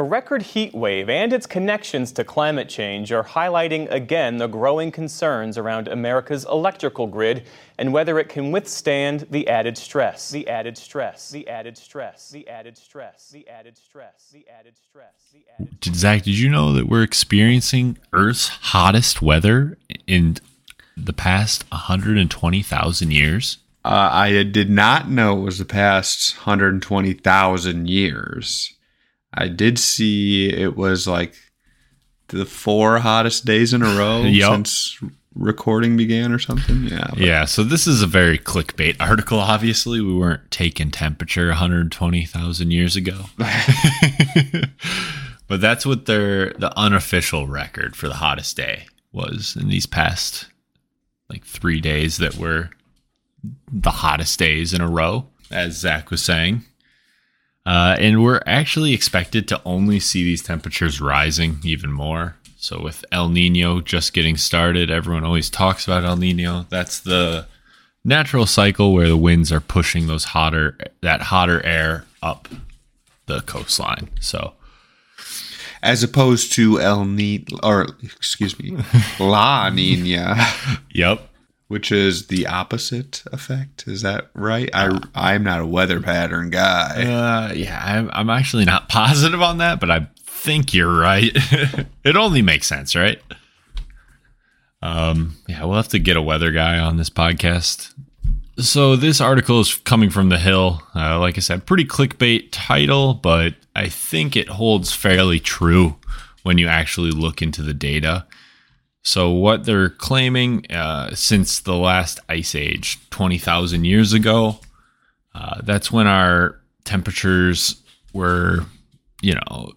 A record heat wave and its connections to climate change are highlighting again the growing concerns around America's electrical grid and whether it can withstand the added stress. The added stress. The added stress. The added stress. The added stress. The added stress. The added Did, Zach, did you know that we're experiencing Earth's hottest weather in the past 120,000 years? Uh, I did not know it was the past 120,000 years. I did see it was like the four hottest days in a row Yep. since recording began or something. Yeah. but- Yeah, so this is a very clickbait article. Obviously, we weren't taking temperature 120,000 years ago. but that's what their the unofficial record for the hottest day was in these past like 3 days that were the hottest days in a row, as Zach was saying. Uh, and we're actually expected to only see these temperatures rising even more. So with El Nino just getting started, everyone always talks about El Nino. That's the natural cycle where the winds are pushing those hotter that hotter air up the coastline. So As opposed to El Nino or excuse me, La Nina, yep. Which is the opposite effect. Is that right? I I'm not a weather pattern guy. Uh, yeah, I'm, I'm actually not positive on that, but I think you're right. it only makes sense, right? Um, yeah, we'll have to get a weather guy on this podcast. So this article is coming from the Hill. Uh, like I said, pretty clickbait title, but I think it holds fairly true when you actually look into the data. So what they're claiming uh, since the last ice age, twenty thousand years ago, uh, that's when our temperatures were, you know,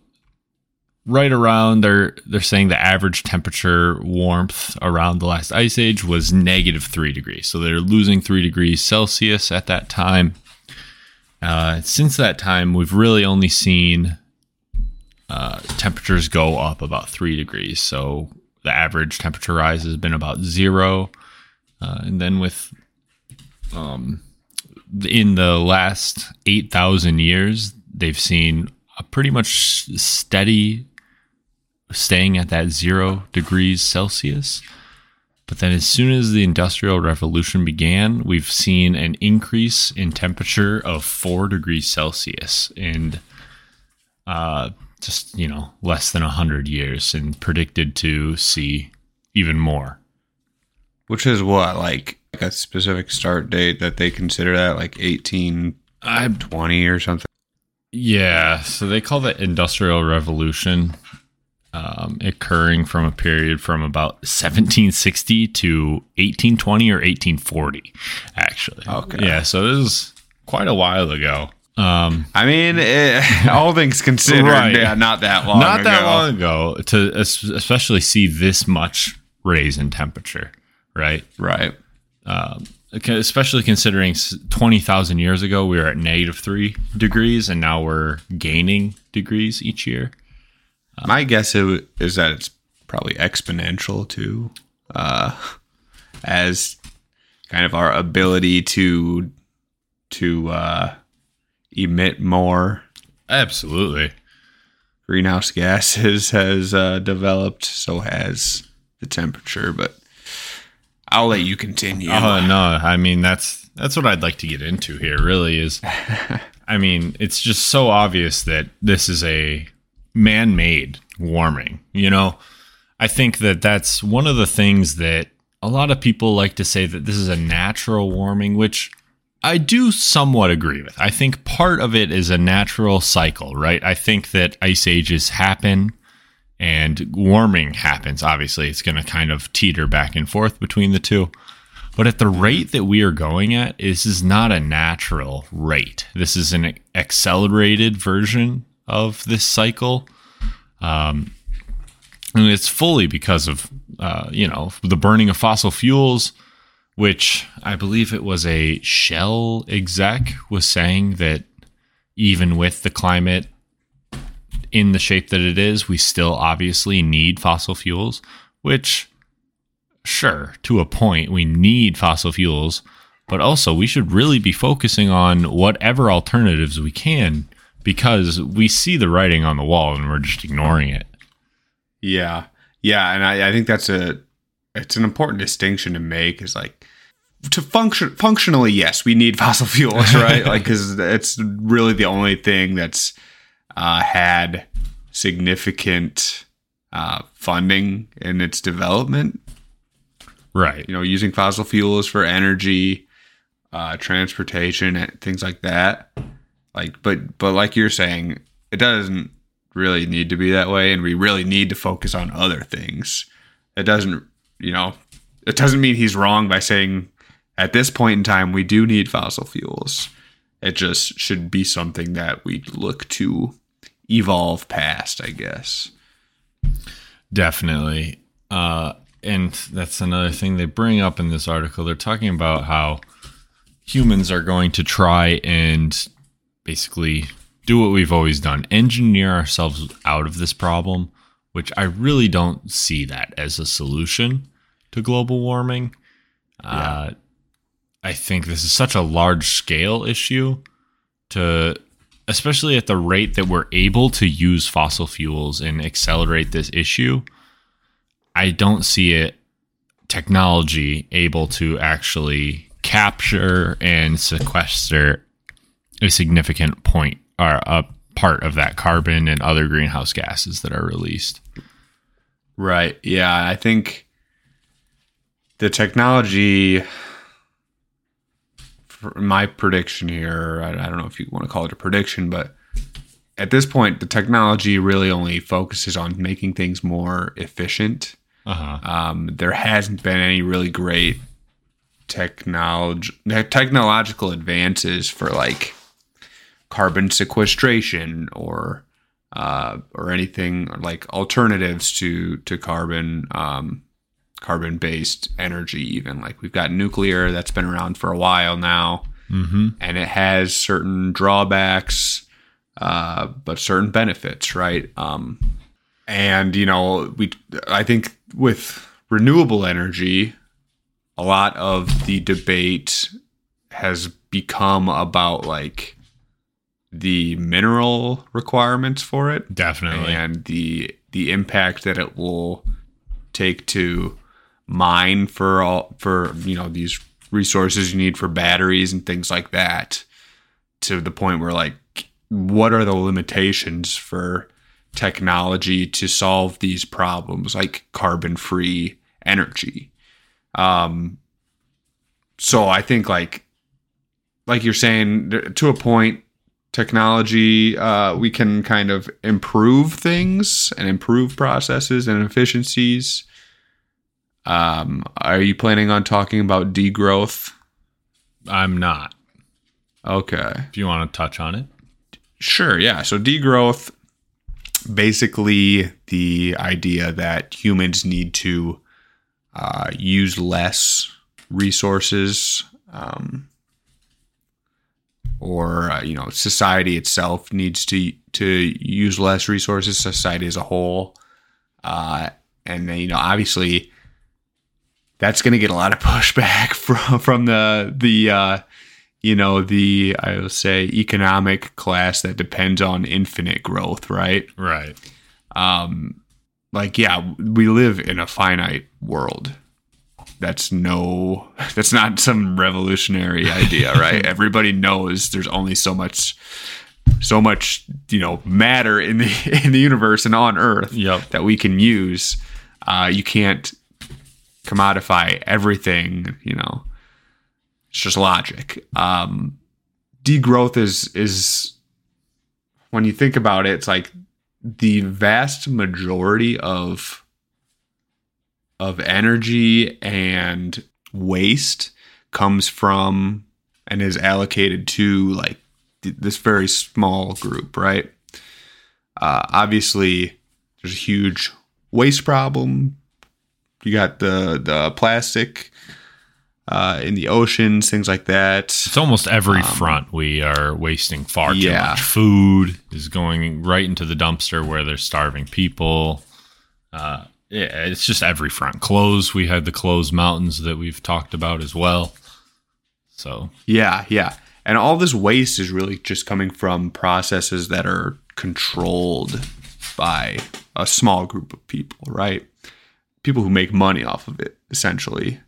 right around. They're they're saying the average temperature warmth around the last ice age was negative three degrees. So they're losing three degrees Celsius at that time. Uh, since that time, we've really only seen uh, temperatures go up about three degrees. So the average temperature rise has been about zero. Uh, and then with um, in the last 8,000 years, they've seen a pretty much steady staying at that zero degrees Celsius. But then, as soon as the Industrial Revolution began, we've seen an increase in temperature of four degrees Celsius in uh, just, you know, less than 100 years and predicted to see even more. Which is what like a specific start date that they consider that like 1820 or something. Yeah, so they call the Industrial Revolution um, occurring from a period from about 1760 to 1820 or 1840, actually. Okay. Yeah, so this is quite a while ago. Um, I mean, eh, all things considered, Right. yeah, not that long. not that ago. long ago to especially see this much raise in temperature, right? right? Okay, Especially considering 20,000 years ago, we were at negative three degrees, and now we're gaining degrees each year. My guess is that it's probably exponential too, uh, as kind of our ability to to uh, emit more Absolutely. greenhouse gases has uh, developed. So has the temperature, but I'll let you continue. Oh no, I mean that's that's what I'd like to get into here. Really is, I mean, it's just so obvious that this is a man-made warming. You know, I think that that's one of the things that a lot of people like to say that this is a natural warming, which I do somewhat agree with. I think part of it is a natural cycle, right? I think that ice ages happen and warming happens. Obviously, it's going to kind of teeter back and forth between the two. But at the rate that we are going at, this is not a natural rate. This is an accelerated version of this cycle. Um, and it's fully because of, uh, you know, the burning of fossil fuels, which I believe it was a Shell exec was saying that even with the climate in the shape that it is, we still obviously need fossil fuels, which, sure, to a point, we need fossil fuels, but also we should really be focusing on whatever alternatives we can because we see the writing on the wall and we're just ignoring it. Yeah, yeah, and I, I think that's a it's an important distinction to make. Is like to function functionally, yes, we need fossil fuels, right? like because it's really the only thing that's uh, had significant uh, funding in its development. Right. You know, using fossil fuels for energy, uh, transportation, and things like that. Like, but but like you're saying, it doesn't really need to be that way, and we really need to focus on other things. It doesn't, you know, it doesn't mean he's wrong by saying at this point in time we do need fossil fuels. It just should be something that we look to evolve past, I guess. Definitely. Uh, and that's another thing they bring up in this article. They're talking about how humans are going to try and basically do what we've always done engineer ourselves out of this problem, which I really don't see that as a solution to global warming. Yeah. Uh, I think this is such a large scale issue to especially at the rate that we're able to use fossil fuels and accelerate this issue. I don't see it technology able to actually capture and sequester a significant point or a part of that carbon and other greenhouse gases that are released. Right. Yeah, I think the technology my prediction here, I, I don't know if you want to call it a prediction, but at this point, the technology really only focuses on making things more efficient. Uh-huh. Um, there hasn't been any really great technology technological advances for like carbon sequestration or uh, or anything like alternatives to to carbon um, carbon based energy, even. Like we've got nuclear that's been around for a while now, mm-hmm. and it has certain drawbacks, uh, but certain benefits, right? Um, and you know, we I think with renewable energy, a lot of the debate has become about like the mineral requirements for it definitely and the the impact that it will take to mine for all for you know these resources you need for batteries and things like that to the point where like what are the limitations for technology to solve these problems like carbon free energy? Um so i think like like you're saying to a point technology uh we can kind of improve things and improve processes and efficiencies um, are you planning on talking about degrowth? I'm not. Okay. Do you want to touch on it? Sure, yeah. So degrowth basically the idea that humans need to uh, use less resources um, or uh, you know society itself needs to to use less resources society as a whole uh, and then, you know obviously that's going to get a lot of pushback from from the the uh, you know the I will say economic class that depends on infinite growth, right? Right. Um, like yeah, we live in a finite world. That's no, that's not some revolutionary idea, right? Everybody knows there's only so much so much you know matter in the in the universe and on earth yep. that we can use uh, you can't commodify everything, you know. It's just logic. Um, degrowth is is when you think about it, it's like the vast majority of of energy and waste comes from and is allocated to like th- this very small group, right? Uh, obviously, there's a huge waste problem you got the the plastic uh, in the oceans, things like that. It's almost every um, front we are wasting far yeah. too much. Food is going right into the dumpster where there's starving people. Uh, yeah, it's just every front. Clothes, we had the clothes mountains that we've talked about as well. So yeah, yeah, and all this waste is really just coming from processes that are controlled by a small group of people, right? People who make money off of it, essentially.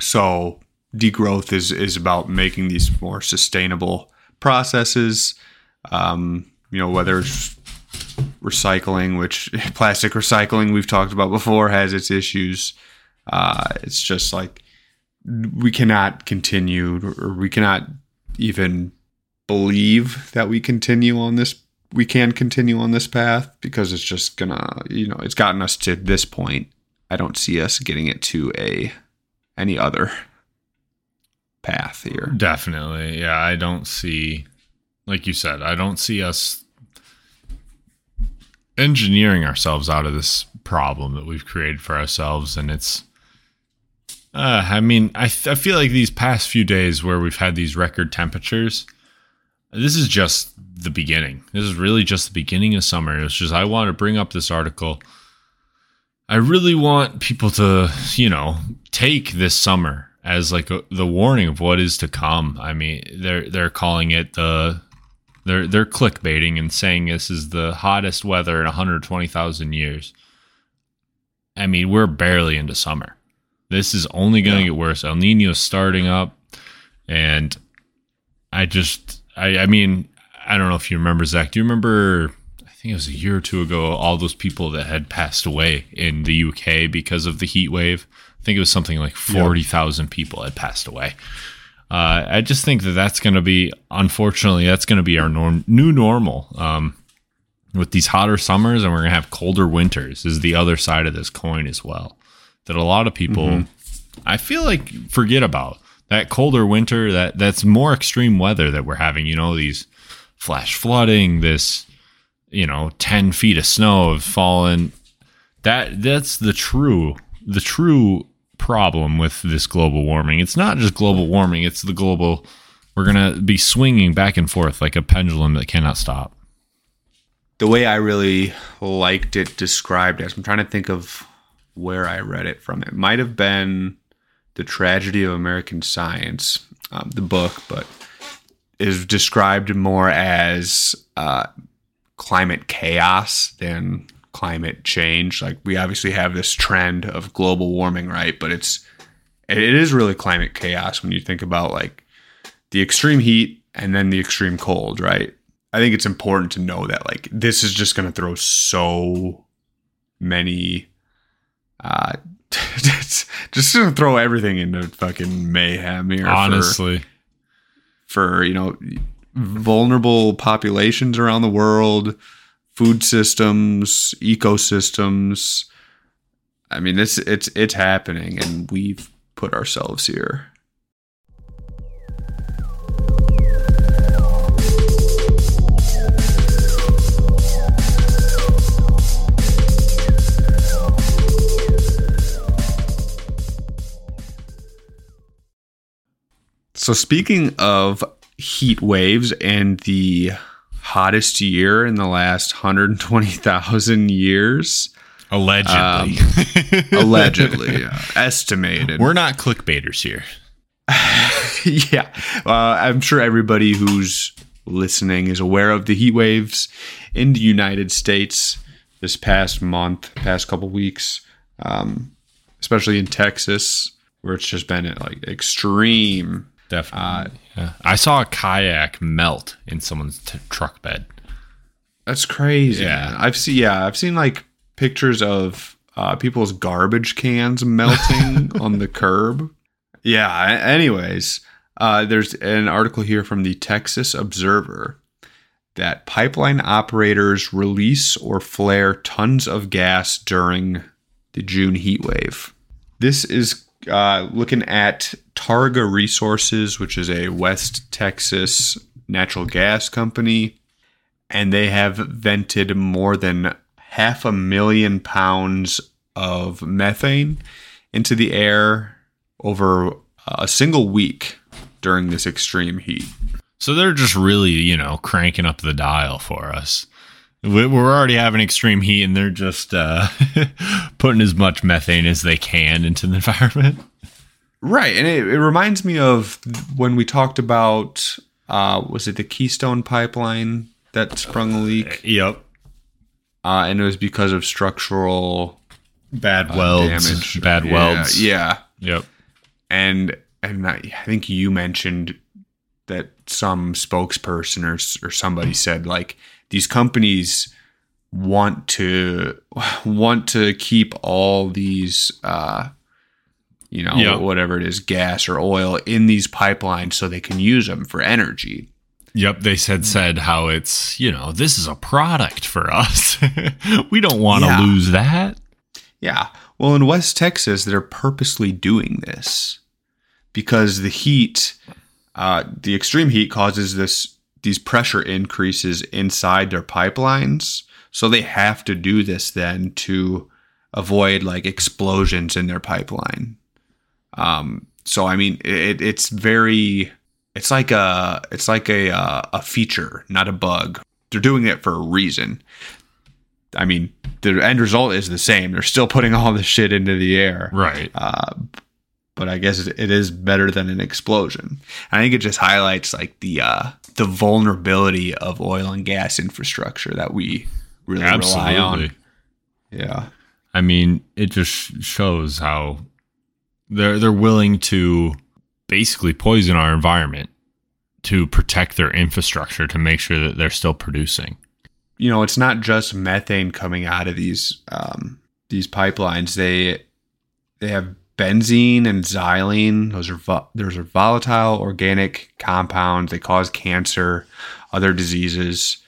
So degrowth is is about making these more sustainable processes. Um, you know, whether it's recycling, which plastic recycling we've talked about before has its issues. Uh, it's just like we cannot continue, or we cannot even believe that we continue on this. We can continue on this path because it's just gonna, you know, it's gotten us to this point. I don't see us getting it to a any other path here. Definitely. Yeah, I don't see like you said, I don't see us engineering ourselves out of this problem that we've created for ourselves and it's uh, I mean, I, th- I feel like these past few days where we've had these record temperatures, this is just the beginning. This is really just the beginning of summer. It's just, I want to bring up this article. I really want people to, you know, take this summer as like a, the warning of what is to come. I mean, they're they're calling it the they're they're clickbaiting and saying this is the hottest weather in 120,000 years. I mean, we're barely into summer. This is only going to yeah. get worse. El Nino's starting up, and I just, I, I mean, I don't know if you remember Zach. Do you remember? I think it was a year or two ago. All those people that had passed away in the UK because of the heat wave. I think it was something like forty thousand yeah. people had passed away. Uh, I just think that that's going to be, unfortunately, that's going to be our norm, new normal. Um, with these hotter summers, and we're going to have colder winters. Is the other side of this coin as well that a lot of people mm-hmm. I feel like forget about. That colder winter, that that's more extreme weather that we're having, you know, these flash flooding, this you know, 10 feet of snow have fallen. That that's the true the true problem with this global warming. It's not just global warming, it's the global we're to be swinging back and forth like a pendulum that cannot stop. The way I really liked it described as I'm trying to think of where I read it from. It might have been The Tragedy of American Science, um, the book, but is described more as uh, climate chaos than climate change. Like we obviously have this trend of global warming, right? But it's it is really climate chaos when you think about like the extreme heat and then the extreme cold, right? I think it's important to know that like this is just going to throw so many uh, just to throw everything into fucking mayhem here. Honestly, for, for you know vulnerable populations around the world, food systems, ecosystems. I mean, it's it's it's happening, and we've put ourselves here. So, speaking of heat waves and the hottest year in the last 120,000 years. Allegedly. Um, allegedly. estimated. We're not clickbaiters here. yeah. Uh, I'm sure everybody who's listening is aware of the heat waves in the United States this past month, past couple weeks, um, especially in Texas, where it's just been like extreme Definitely. Uh, yeah. I saw a kayak melt in someone's t- truck bed. That's crazy. Yeah. I've seen yeah, I've seen like pictures of uh, people's garbage cans melting on the curb. Yeah, anyways, uh, there's an article here from the Texas Observer that pipeline operators release or flare tons of gas during the June heat wave. This is uh, looking at Targa Resources, which is a West Texas natural gas company, and they have vented more than half a million pounds of methane into the air over a single week during this extreme heat. So they're just really, you know, cranking up the dial for us. We're already having extreme heat, and they're just uh, putting as much methane as they can into the environment. Right, and it, it reminds me of when we talked about uh, was it the Keystone pipeline that sprung a leak, Yep. uh, and it was because of structural Bad welds. damage, Bad Yeah, welds. Yeah, Yep. and and I, I think you mentioned that some spokesperson or or somebody said like these companies want to want to keep all these uh you know Yeah. whatever it is gas or oil in these pipelines so they can use them for energy Yep, they said said how it's, you know, this is a product for us. we don't want to Yeah. lose that. Yeah. Well, in West Texas, they're purposely doing this because the heat, uh, the extreme heat causes this these pressure increases inside their pipelines. So they have to do this then to avoid like explosions in their pipeline. Um, so I mean, it, it's very, it's like a, it's like a uh, a feature, not a bug. They're doing it for a reason. I mean, the end result is the same. They're still putting all this shit into the air. Right. Uh, but I guess it, it is better than an explosion. I think it just highlights like the uh, the vulnerability of oil and gas infrastructure that we really rely on. Yeah. I mean, it just shows how they're they're willing to basically poison our environment to protect their infrastructure to make sure that they're still producing. You know, it's not just methane coming out of these um, these pipelines. They they have benzene and xylene. Those are vo- those are volatile organic compounds. They cause cancer, other diseases.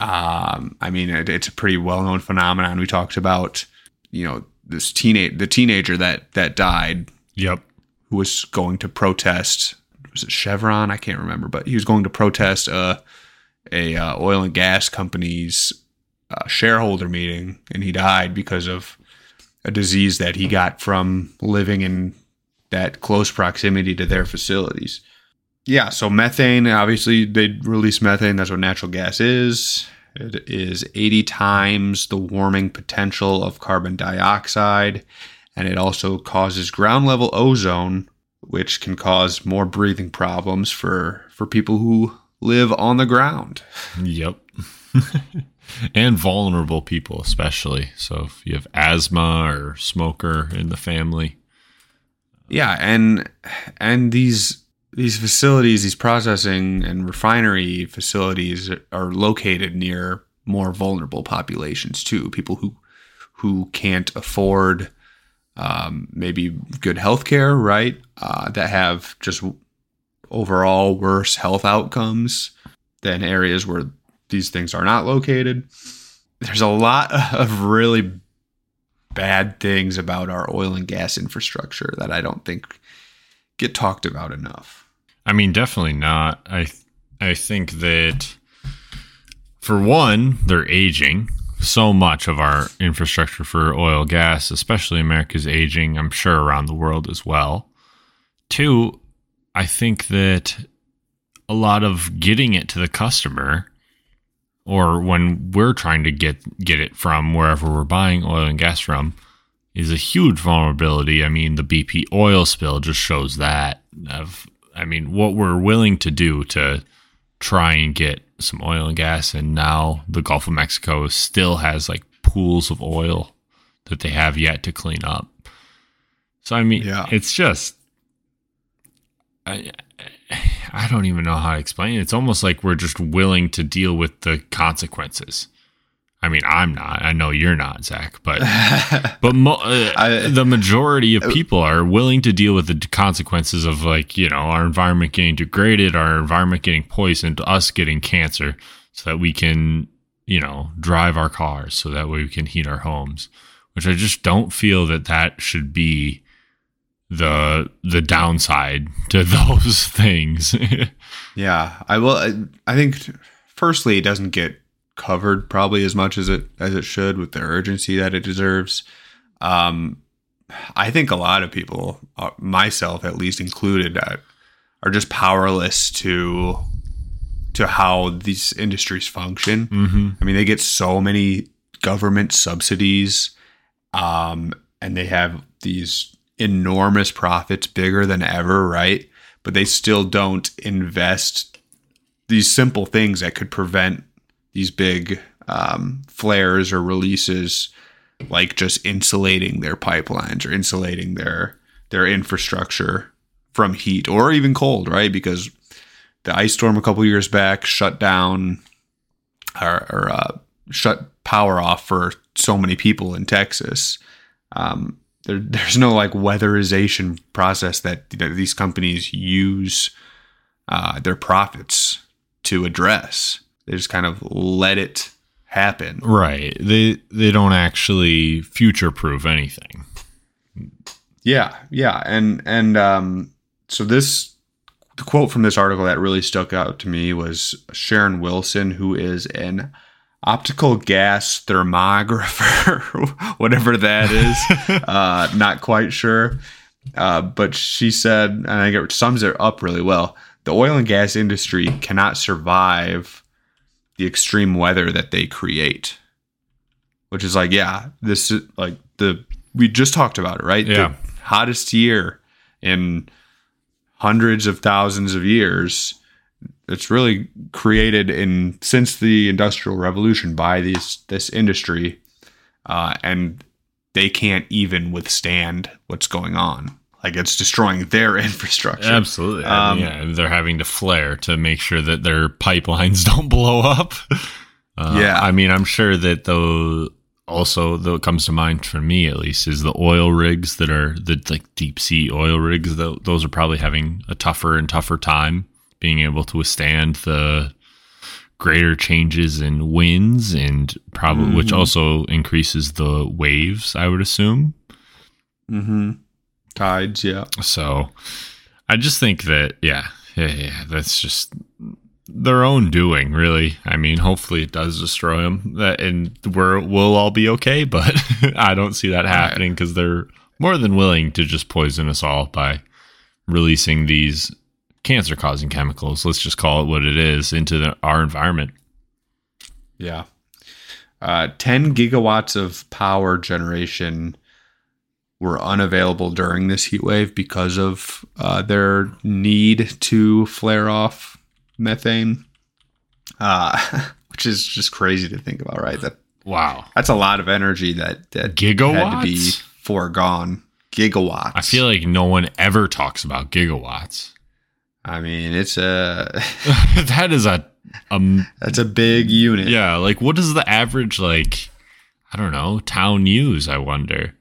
Um, I mean, it, it's a pretty well known phenomenon. We talked about, you know, this teenage the teenager that that died Yep. who was going to protest. Was it Chevron? I can't remember, but he was going to protest a a uh, oil and gas company's uh, shareholder meeting, and he died because of a disease that he got from living in that close proximity to their facilities. Yeah, so methane, obviously, they release methane. That's what natural gas is. It is 80 times the warming potential of carbon dioxide, and it also causes ground level ozone, which can cause more breathing problems for, for people who live on the ground. Yep. and vulnerable people especially. So if you have asthma or smoker in the family. Yeah, and and these these facilities, these processing and refinery facilities are located near more vulnerable populations too. People who who can't afford um, maybe good health care, right? Uh, that have just overall worse health outcomes than areas where these things are not located. There's a lot of really bad things about our oil and gas infrastructure that I don't think get talked about enough. I mean, definitely not. I I think that for one, they're aging. So much of our infrastructure for oil, gas, especially America's aging. I'm sure around the world as well. Two, I think that a lot of getting it to the customer or when we're trying to get get it from wherever we're buying oil and gas from is a huge vulnerability. I mean, the BP oil spill just shows that of I mean, what we're willing to do to try and get some oil and gas and now the Gulf of Mexico still has like pools of oil that they have yet to clean up. So I mean, Yeah. it's just I I don't even know how to explain it. It's almost like we're just willing to deal with the consequences. I mean, I'm not. I know you're not, Zach, but but mo- uh, I- the majority of people are willing to deal with the consequences of like you know our environment getting degraded, our environment getting poisoned, us getting cancer, so that we can you know drive our cars, so that way we can heat our homes. Which I just don't feel that that should be the the downside to those things. Yeah, I will. I, I think firstly, it doesn't get covered probably as much as it as it should with the urgency that it deserves. Um, I think a lot of people, uh, myself at least included, uh, are just powerless to to how these industries function. mm-hmm. I mean, they get so many government subsidies, um, and they have these enormous profits, bigger than ever, right? But they still don't invest these simple things that could prevent these big um, flares or releases, like just insulating their pipelines or insulating their their infrastructure from heat or even cold, right? Because the ice storm a couple years back shut down or, or uh, shut power off for so many people in Texas. Um, there, there's no like weatherization process that, that these companies use uh, their profits to address. They just kind of let it happen. Right. They they don't actually future proof anything. Yeah, yeah, and and um, so this the quote from this article that really stuck out to me was Sharon Wilson, who is an optical gas thermographer, whatever that is. uh, not quite sure, uh, but she said, and I think it sums it up really well. The oil and gas industry cannot survive the extreme weather that they create, which is like, yeah, this is like the we just talked about it, right? Yeah. The hottest year in hundreds of thousands of years. It's really created in since the industrial revolution by this this industry, uh, and they can't even withstand what's going on. Like it's destroying their infrastructure. Absolutely. Mean, yeah, they're having to flare to make sure that their pipelines don't blow up. Uh, Yeah. I mean, I'm sure that though also though it comes to mind for me at least is the oil rigs that are the like deep sea oil rigs. Tho- Those are probably having a tougher and tougher time being able to withstand the greater changes in winds and probably which also increases the waves. I would assume. Mm-hmm. Tides, yeah. So I just think that yeah, yeah, yeah, that's just their own doing, really. I mean, hopefully it does destroy them, that and we're we'll all be okay. But I don't see that happening because they're more than willing to just poison us all by releasing these cancer-causing chemicals. Let's just call it what it is into the, our environment. Yeah. Uh, 10 gigawatts of power generation were unavailable during this heat wave because of uh, their need to flare off methane, uh, which is just crazy to think about, right? That Wow. That's a lot of energy that, that had to be foregone. Gigawatts. I feel like no one ever talks about gigawatts. I mean, it's a that is a um that's a big unit. Yeah, like what is the average like I don't know, town use, I wonder.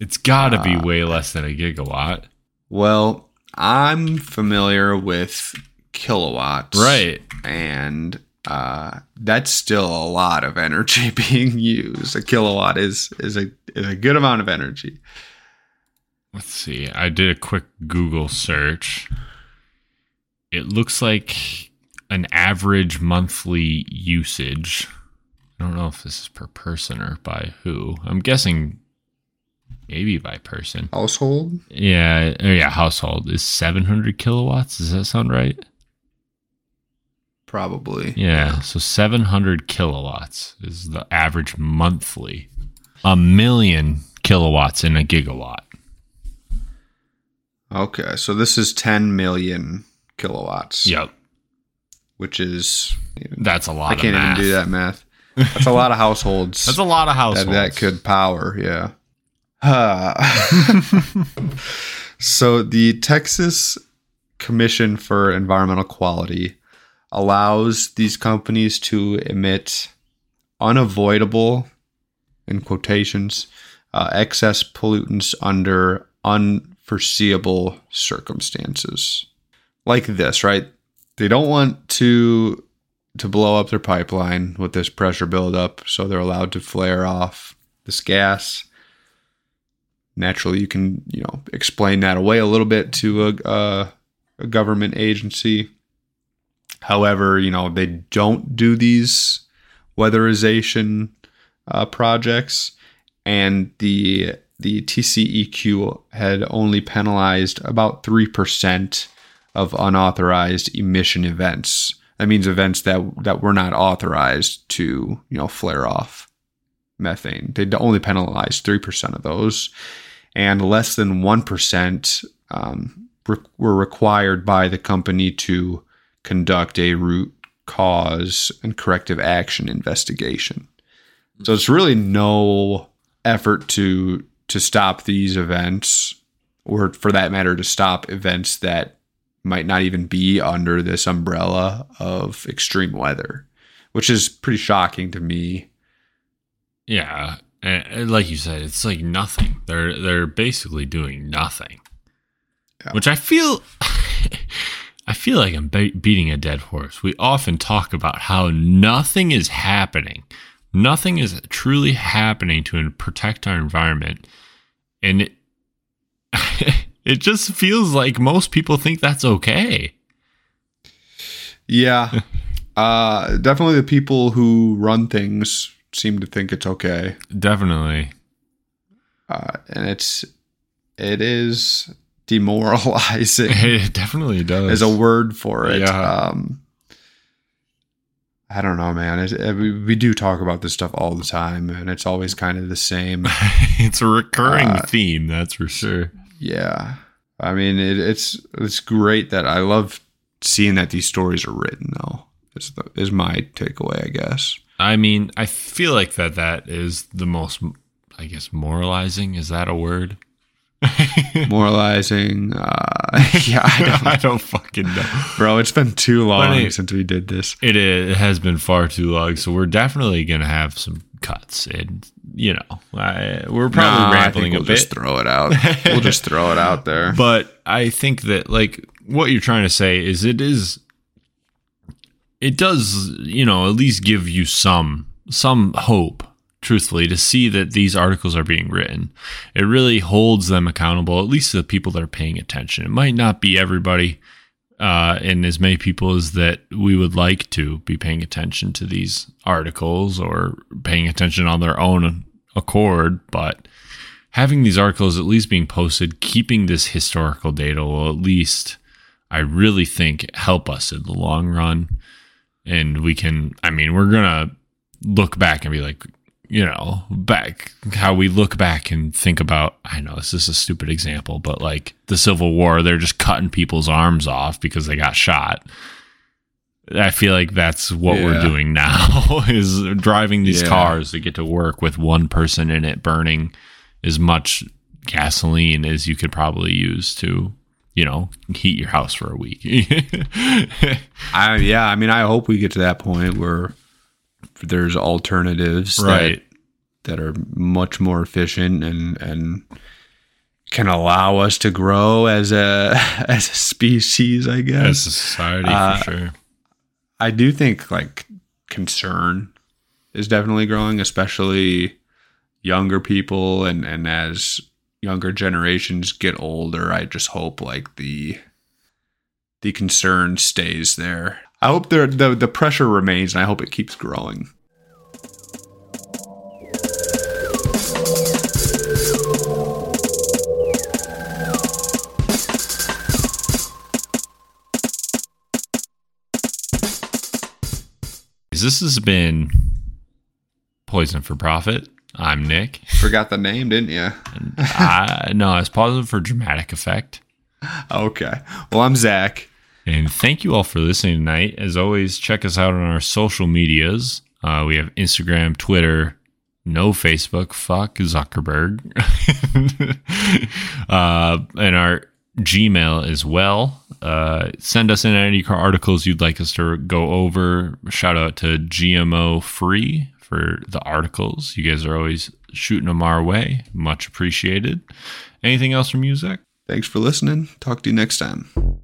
It's got to be way less than a gigawatt. Well, I'm familiar with kilowatts. Right. And uh, that's still a lot of energy being used. A kilowatt is is a is a good amount of energy. Let's see. I did a quick Google search. It looks like an average monthly usage. I don't know if this is per person or by who. I'm guessing maybe by person. Household? Yeah, oh yeah, household is 700 kilowatts. Does that sound right? Probably. Yeah, so 700 kilowatts is the average monthly. A million kilowatts in a gigawatt. Okay, so this is 10 million kilowatts. Yep, Which is that's a lot. I can't even do that math. That's a lot of households. That's a lot of that, households. that could power, yeah. So the Texas Commission for Environmental Quality allows these companies to emit unavoidable, in quotations, uh, excess pollutants under unforeseeable circumstances. Like this, right? They don't want to to blow up their pipeline with this pressure buildup, so they're allowed to flare off this gas. Naturally, you can you know explain that away a little bit to a, a, a government agency. However, you know they don't do these weatherization uh, projects, and the the TCEQ had only penalized about three percent of unauthorized emission events. That means events that that were not authorized to you know flare off methane. They only penalized three percent of those, and less than 1% um, re- were required by the company to conduct a root cause and corrective action investigation. So it's really no effort to to stop these events or for that matter to stop events that might not even be under this umbrella of extreme weather, which is pretty shocking to me. Yeah, and, like you said, it's like nothing. They're they're basically doing nothing, Yeah. which I feel. I feel like I'm be- beating a dead horse. We often talk about how nothing is happening. Nothing is truly happening to protect our environment. And it, it just feels like most people think that's okay. Yeah. uh definitely the people who run things seem to think it's okay. Definitely. Uh and it's it is demoralizing. It definitely does. There's a word for it. Yeah. Um, I don't know, man. It, it- we, we do talk about this stuff all the time, and it's always kind of the same. it's a recurring Uh, theme, that's for sure. yeah, I mean, it, it's it's great that I love seeing that these stories are written. Though is the, is my takeaway, I guess. I mean, I feel like that that is the most, I guess, moralizing. Is that a word? Moralizing. Uh, yeah, I don't, I don't fucking know. bro. It's been too long anyway- since we did this. It, it has been far too long, so we're definitely gonna have some cuts, and you know, I, we're probably I rambling we'll a bit. just throw it out. we'll just throw it out there. but I think that like what you're trying to say is it is it does you know at least give you some some hope truthfully to see that these articles are being written it really holds them accountable at least to the people that are paying attention it might not be everybody uh, and as many people as that we would like to be paying attention to these articles or paying attention on their own accord but having these articles at least being posted, keeping this historical data will at least, I really think, help us in the long run. And we can, I mean, we're going to look back and be like, you know, back how we look back and think about, I know this is a stupid example, but like the Civil War, they're just cutting people's arms off because they got shot. I feel like that's what we're doing now is driving these Yeah. cars to get to work with one person in it burning as much gasoline as you could probably use to, you know, heat your house for a week. I yeah, I mean, I hope we get to that point where there's alternatives right. that, that are much more efficient and and can allow us to grow as a as a species. I guess, As a society, Uh, for sure. I do think like concern is definitely growing, especially younger people and and as younger generations get older. I just hope like the the concern stays there. I hope there the the pressure remains, and I hope it keeps growing. This has been Poisoned for Profit. I'm Nic. Forgot the name, didn't you? I, no, it's Poison for Dramatic Effect. Okay. Well, I'm Zach. And thank you all for listening tonight. As always, check us out on our social medias. Uh, we have Instagram, Twitter, no Facebook. Fuck Zuckerberg. uh, and our Gmail as well. Uh, send us in any articles you'd like us to go over. Shout out to GMO Free for the articles. You guys are always shooting them our way. Much appreciated. Anything else from you, Zach? Thanks for listening. Talk to you next time.